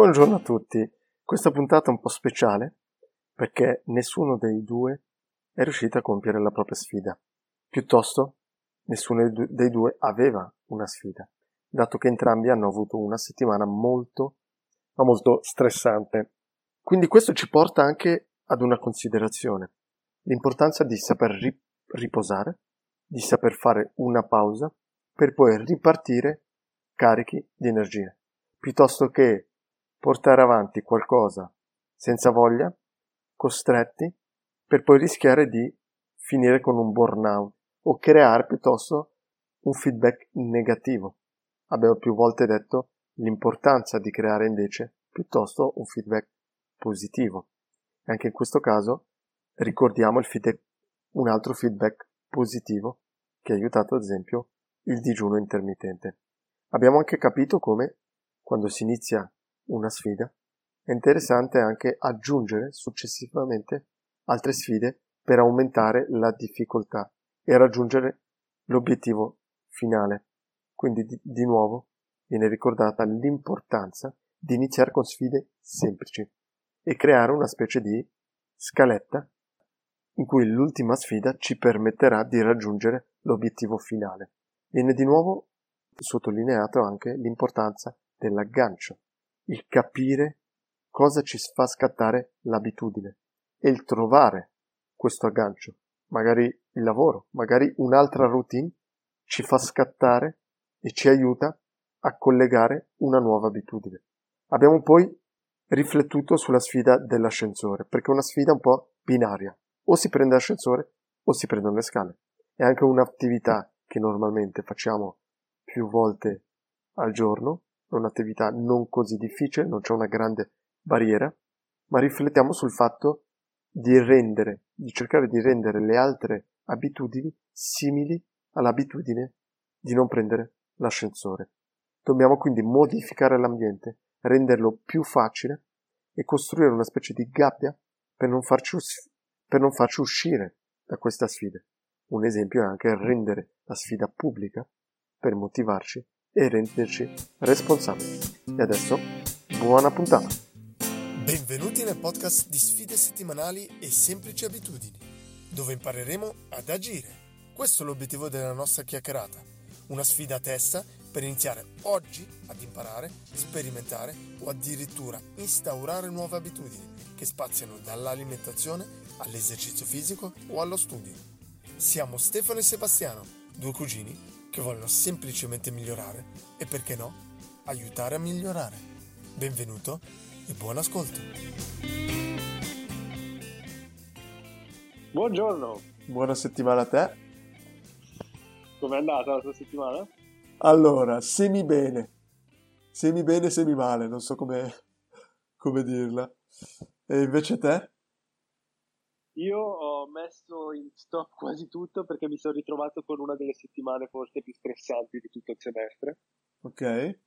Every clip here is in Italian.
Buongiorno a tutti. Questa puntata è un po' speciale perché nessuno dei due è riuscito a compiere la propria sfida. Piuttosto, nessuno dei due aveva una sfida, dato che entrambi hanno avuto una settimana molto, ma molto stressante. Quindi questo ci porta anche ad una considerazione. L'importanza di saper riposare, di saper fare una pausa per poi ripartire carichi di energia, piuttosto che portare avanti qualcosa senza voglia, costretti, per poi rischiare di finire con un burnout o creare piuttosto un feedback negativo. Abbiamo più volte detto l'importanza di creare invece piuttosto un feedback positivo. Anche in questo caso ricordiamo il feedback, un altro feedback positivo che ha aiutato ad esempio il digiuno intermittente. Abbiamo anche capito come quando si inizia una sfida, è interessante anche aggiungere successivamente altre sfide per aumentare la difficoltà e raggiungere l'obiettivo finale. Quindi di, di nuovo viene ricordata l'importanza di iniziare con sfide semplici e creare una specie di scaletta in cui l'ultima sfida ci permetterà di raggiungere l'obiettivo finale. Viene di nuovo sottolineato anche l'importanza dell'aggancio il capire cosa ci fa scattare l'abitudine e il trovare questo aggancio. Magari il lavoro, magari un'altra routine ci fa scattare e ci aiuta a collegare una nuova abitudine. Abbiamo poi riflettuto sulla sfida dell'ascensore, perché è una sfida un po' binaria. O si prende l'ascensore o si prendono le scale. È anche un'attività che normalmente facciamo più volte al giorno è un'attività non così difficile, non c'è una grande barriera, ma riflettiamo sul fatto di rendere, di cercare di rendere le altre abitudini simili all'abitudine di non prendere l'ascensore. Dobbiamo quindi modificare l'ambiente, renderlo più facile e costruire una specie di gabbia per non farci, per non farci uscire da questa sfida. Un esempio è anche rendere la sfida pubblica per motivarci e renderci responsabili. E adesso, buona puntata! Benvenuti nel podcast di sfide settimanali e semplici abitudini, dove impareremo ad agire. Questo è l'obiettivo della nostra chiacchierata, una sfida a testa per iniziare oggi ad imparare, sperimentare o addirittura instaurare nuove abitudini che spaziano dall'alimentazione all'esercizio fisico o allo studio. Siamo Stefano e Sebastiano, due cugini che vogliono semplicemente migliorare e perché no, aiutare a migliorare. Benvenuto e buon ascolto. Buongiorno. Buona settimana a te. Com'è andata la tua settimana? Allora, semi bene. Semi bene, semi male, non so come, come dirla. E invece te? Io ho messo in stop quasi tutto perché mi sono ritrovato con una delle settimane forse più stressanti di tutto il semestre. Ok.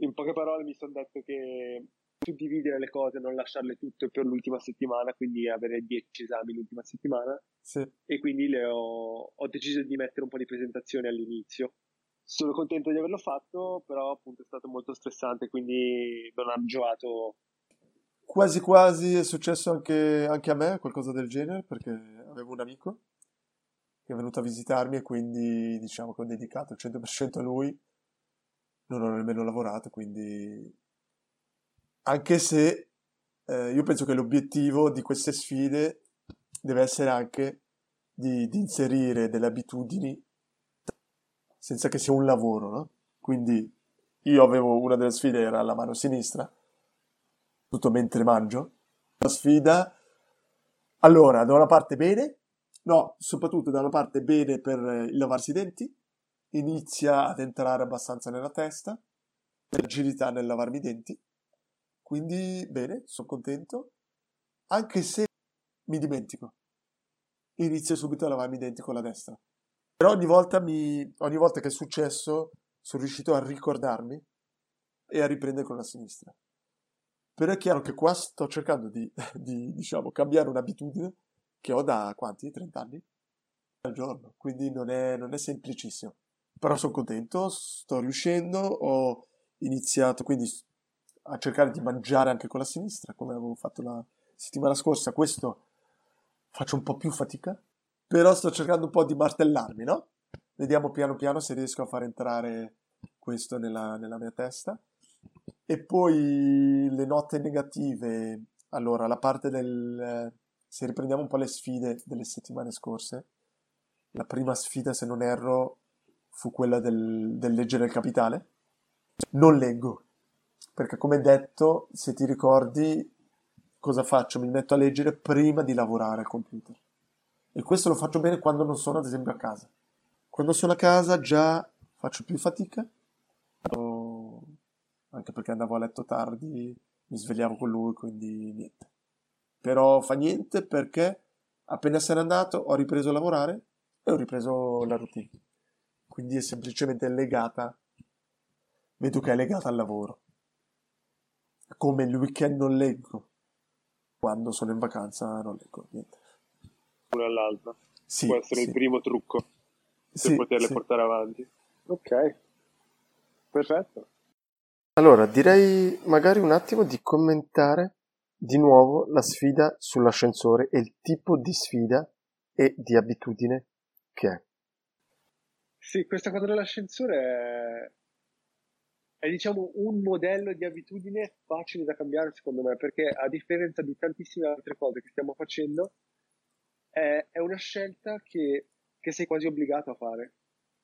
In poche parole mi sono detto che suddividere le cose, non lasciarle tutte per l'ultima settimana, quindi avere 10 esami l'ultima settimana. Sì. E quindi ho, ho deciso di mettere un po' di presentazioni all'inizio. Sono contento di averlo fatto, però appunto è stato molto stressante, quindi non ha giocato quasi quasi è successo anche, anche, a me qualcosa del genere perché avevo un amico che è venuto a visitarmi e quindi diciamo che ho dedicato il 100% a lui non ho nemmeno lavorato quindi anche se eh, io penso che l'obiettivo di queste sfide deve essere anche di, di inserire delle abitudini senza che sia un lavoro no? quindi io avevo una delle sfide era la mano sinistra tutto mentre mangio. La sfida. Allora, da una parte bene, no, soprattutto da una parte bene per il lavarsi i denti, inizia ad entrare abbastanza nella testa, l'agilità nel lavarmi i denti, quindi bene, sono contento, anche se mi dimentico. Inizio subito a lavarmi i denti con la destra. Però ogni volta, mi, ogni volta che è successo sono riuscito a ricordarmi e a riprendere con la sinistra. Però è chiaro che qua sto cercando di, di diciamo, cambiare un'abitudine che ho da quanti? 30 anni? Al giorno, quindi non è, non è semplicissimo. Però sono contento, sto riuscendo, ho iniziato, quindi a cercare di mangiare anche con la sinistra, come avevo fatto la settimana scorsa. Questo faccio un po' più fatica, però sto cercando un po' di martellarmi, no? Vediamo piano piano se riesco a far entrare questo nella, nella mia testa. E poi le note negative. Allora, la parte del... Se riprendiamo un po' le sfide delle settimane scorse, la prima sfida, se non erro, fu quella del, del leggere il capitale. Non leggo, perché come detto, se ti ricordi, cosa faccio? Mi metto a leggere prima di lavorare al computer. E questo lo faccio bene quando non sono, ad esempio, a casa. Quando sono a casa già faccio più fatica, anche perché andavo a letto tardi, mi svegliavo con lui, quindi niente. Però fa niente perché appena se n'è andato ho ripreso a lavorare e ho ripreso la routine. Quindi è semplicemente legata, vedo che è legata al lavoro. Come il weekend non leggo, quando sono in vacanza non leggo niente. Una all'altra. Sì, Può essere sì. il primo trucco per Sì, poterle portare avanti. Ok, perfetto. Allora, direi magari un attimo di commentare di nuovo la sfida sull'ascensore e il tipo di sfida e di abitudine che è. Sì, questa cosa dell'ascensore è, è, diciamo un modello di abitudine facile da cambiare secondo me, perché a differenza di tantissime altre cose che stiamo facendo, è, è una scelta che, che sei quasi obbligato a fare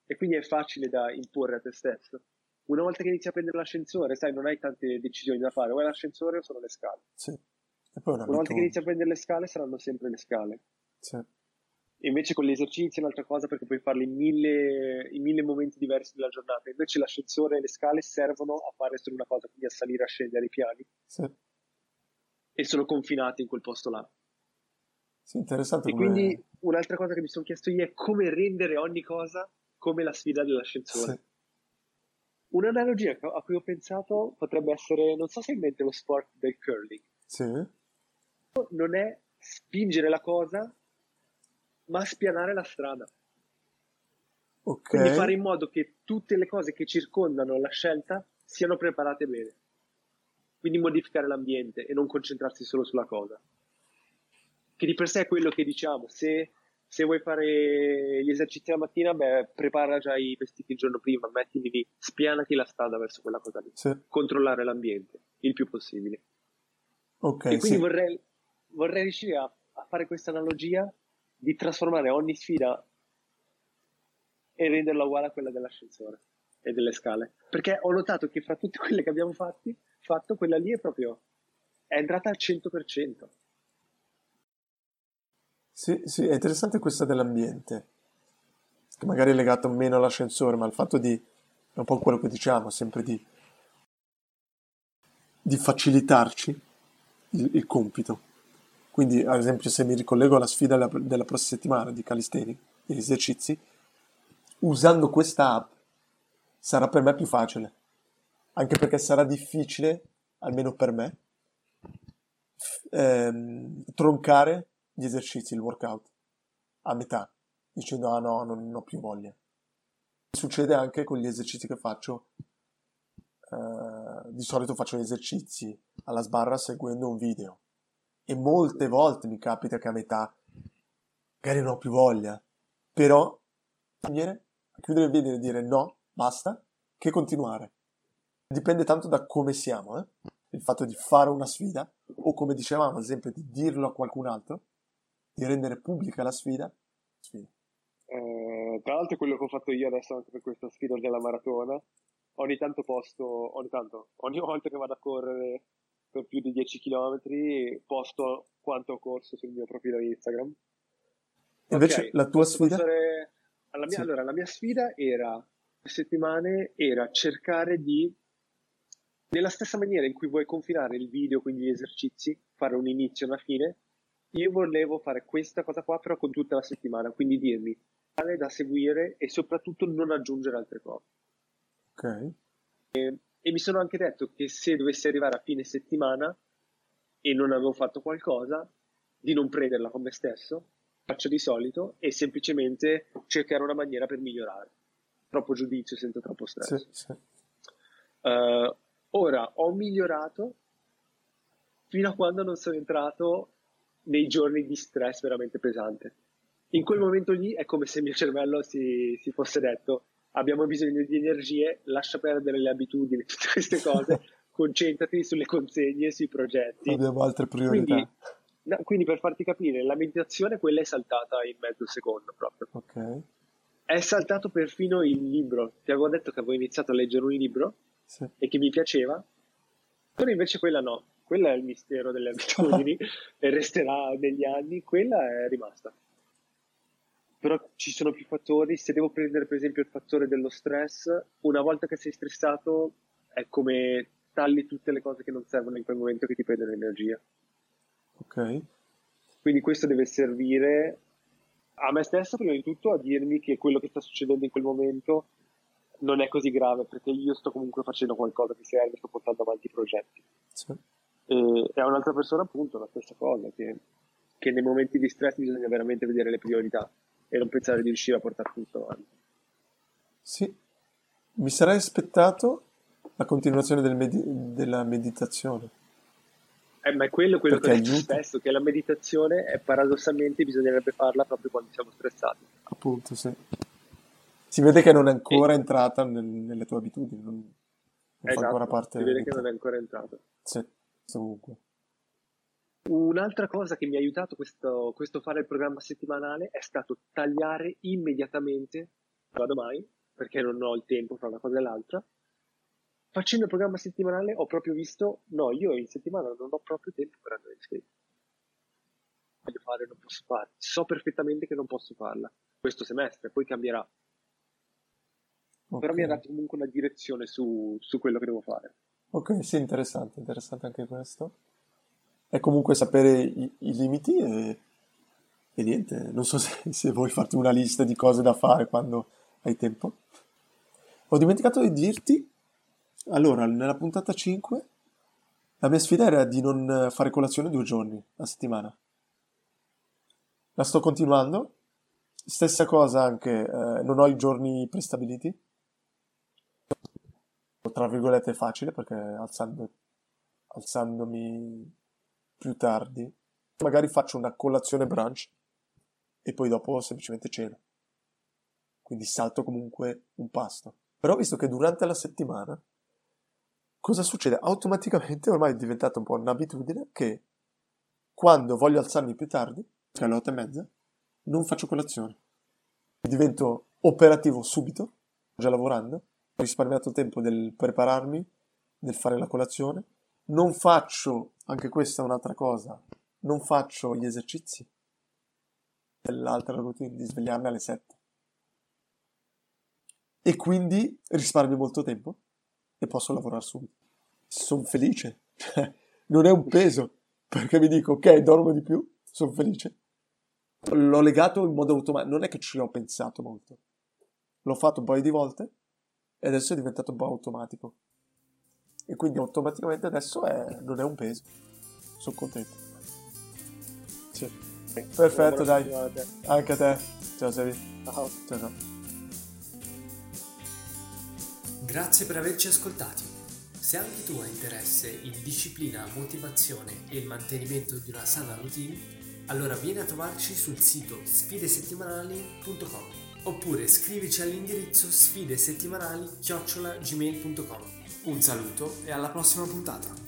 e quindi è facile da imporre a te stesso. Una volta che inizi a prendere l'ascensore, sai, non hai tante decisioni da fare, o è l'ascensore o sono le scale. Sì. E poi Una volta che inizi a prendere le scale, saranno sempre le scale. Sì. Invece con gli esercizi è un'altra cosa perché puoi farli in mille, in mille momenti diversi della giornata. Invece l'ascensore e le scale servono a fare solo una cosa, quindi a salire e a scendere i piani Sì. e sono confinati in quel posto là. Sì, interessante E come... quindi un'altra cosa che mi sono chiesto io è come rendere ogni cosa come la sfida dell'ascensore. Sì. Un'analogia a cui ho pensato potrebbe essere, non so se hai in mente lo sport del curling, Sì. non è spingere la cosa, ma spianare la strada. Ok. Quindi fare in modo che tutte le cose che circondano la scelta siano preparate bene. Quindi modificare l'ambiente e non concentrarsi solo sulla cosa. Che di per sé è quello che diciamo, se, se vuoi fare gli esercizi la mattina, beh, prepara già i vestiti il giorno prima, mettili lì, spianati la strada verso quella cosa lì. Sì. Controllare l'ambiente il più possibile. Ok, E quindi sì. vorrei, vorrei riuscire a, a fare questa analogia di trasformare ogni sfida e renderla uguale a quella dell'ascensore e delle scale. Perché ho notato che fra tutte quelle che abbiamo fatti, fatto, quella lì è proprio è entrata al 100%. Sì, sì, è interessante questa dell'ambiente, che magari è legato meno all'ascensore, ma al fatto di, è un po' quello che diciamo, sempre di, di facilitarci il, il compito. Quindi, ad esempio, se mi ricollego alla sfida della, della prossima settimana di calisthenics, degli esercizi, usando questa app sarà per me più facile, anche perché sarà difficile, almeno per me, ehm, troncare gli esercizi, il workout, a metà, dicendo ah no, non, ho più voglia. Succede anche con gli esercizi che faccio. eh, di solito faccio gli esercizi alla sbarra seguendo un video e molte volte mi capita che a metà magari non ho più voglia, però togliere, chiudere il video e dire no, basta, che continuare. Dipende tanto da come siamo, eh? il fatto di fare una sfida o come dicevamo ad esempio di dirlo a qualcun altro, di rendere pubblica la sfida. sfida. Eh, tra l'altro quello che ho fatto io adesso anche per questa sfida della maratona. Ogni tanto posto, ogni tanto, ogni volta che vado a correre per più di 10 km, posto quanto ho corso sul mio profilo Instagram. Invece Ok, la tua sfida? mia, Sì. allora, la mia sfida era, queste settimane, era cercare di, nella stessa maniera in cui vuoi confinare il video, quindi gli esercizi, fare un inizio e una fine, io volevo fare questa cosa qua però con tutta la settimana, quindi dirmi quale da seguire e soprattutto non aggiungere altre cose. Ok, E mi sono anche detto che se dovessi arrivare a fine settimana e non avevo fatto qualcosa, di non prenderla con me stesso, faccio di solito e semplicemente cercare una maniera per migliorare. Troppo giudizio senza troppo stress. sì, sì. Eh, Ora ho migliorato fino a quando non sono entrato nei giorni di stress veramente pesante. In quel momento lì è come se il mio cervello si, si fosse detto abbiamo bisogno di energie, lascia perdere le abitudini, tutte queste cose, concentrati sulle consegne, sui progetti. Abbiamo altre priorità. Quindi, no, quindi per farti capire, la meditazione quella è saltata in mezzo secondo proprio. Ok. È saltato perfino il libro. Ti avevo detto che avevo iniziato a leggere un libro Sì. e che mi piaceva, però invece quella no. Quella è il mistero delle abitudini e resterà negli anni. Quella è rimasta. Però ci sono più fattori. Se devo prendere per esempio il fattore dello stress, una volta che sei stressato è come tagli tutte le cose che non servono in quel momento che ti prendono energia. Ok. Quindi questo deve servire a me stesso prima di tutto a dirmi che quello che sta succedendo in quel momento non è così grave perché io sto comunque facendo qualcosa che serve, sto portando avanti i progetti. Sì. E, e a un'altra persona appunto la stessa cosa, che, che nei momenti di stress bisogna veramente vedere le priorità e non pensare di riuscire a portare tutto avanti. Sì. Mi sarei aspettato la continuazione del medi- della meditazione. Eh, ma è quello, quello che ho detto spesso, che la meditazione è paradossalmente bisognerebbe farla proprio quando siamo stressati. Appunto, sì. Si vede che non è ancora entrata nel- nelle tue abitudini, non, non fa Esatto, ancora parte si vede che non è ancora entrato. Sì, comunque. Un'altra cosa che mi ha aiutato questo, questo fare il programma settimanale è stato tagliare immediatamente, vado mai, perché non ho il tempo fra una cosa e l'altra. Facendo il programma settimanale ho proprio visto, no, io in settimana non ho proprio tempo per andare in skate. Voglio fare, non posso fare. So perfettamente che non posso farla questo semestre, poi cambierà. Però mi ha dato comunque una direzione su, su quello che devo fare. Ok, sì, interessante, interessante anche questo. È comunque sapere i, i limiti e, e niente, non so se, se vuoi farti una lista di cose da fare quando hai tempo. Ho dimenticato di dirti, allora, nella puntata 5, la mia sfida era di non fare colazione due giorni a settimana. La sto continuando. Stessa cosa anche, eh, non ho i giorni prestabiliti. Tra virgolette facile perché alzando- alzandomi più tardi, magari faccio una colazione brunch e poi dopo semplicemente ceno. Quindi salto comunque un pasto. Però visto che durante la settimana cosa succede? Automaticamente ormai è diventata un po' un'abitudine che quando voglio alzarmi più tardi, cioè alle otto e mezza, non faccio colazione. Divento operativo subito, già lavorando, ho risparmiato tempo del prepararmi, del fare la colazione. Non faccio, anche questa è un'altra cosa, non faccio gli esercizi. L'altra routine di svegliarmi alle 7. E quindi risparmio molto tempo e posso lavorare subito. Sono felice. non è un peso, perché mi dico, ok, dormo di più, sono felice. L'ho legato in modo automatico, non è che ci ho pensato molto. L'ho fatto un paio di volte e adesso è diventato un po' automatico. E quindi automaticamente adesso è- non è un peso. Sono contento. Sì. Perfetto, dai. a te. Anche a te. Ciao, Sevi. Ciao. Ciao, ciao. Grazie per averci ascoltati. Se anche tu hai interesse in disciplina, motivazione e il mantenimento di una sana routine, allora vieni a trovarci sul sito sfidesettimanali.com oppure scrivici all'indirizzo sfidesettimanali-gmail.com Un saluto e alla prossima puntata!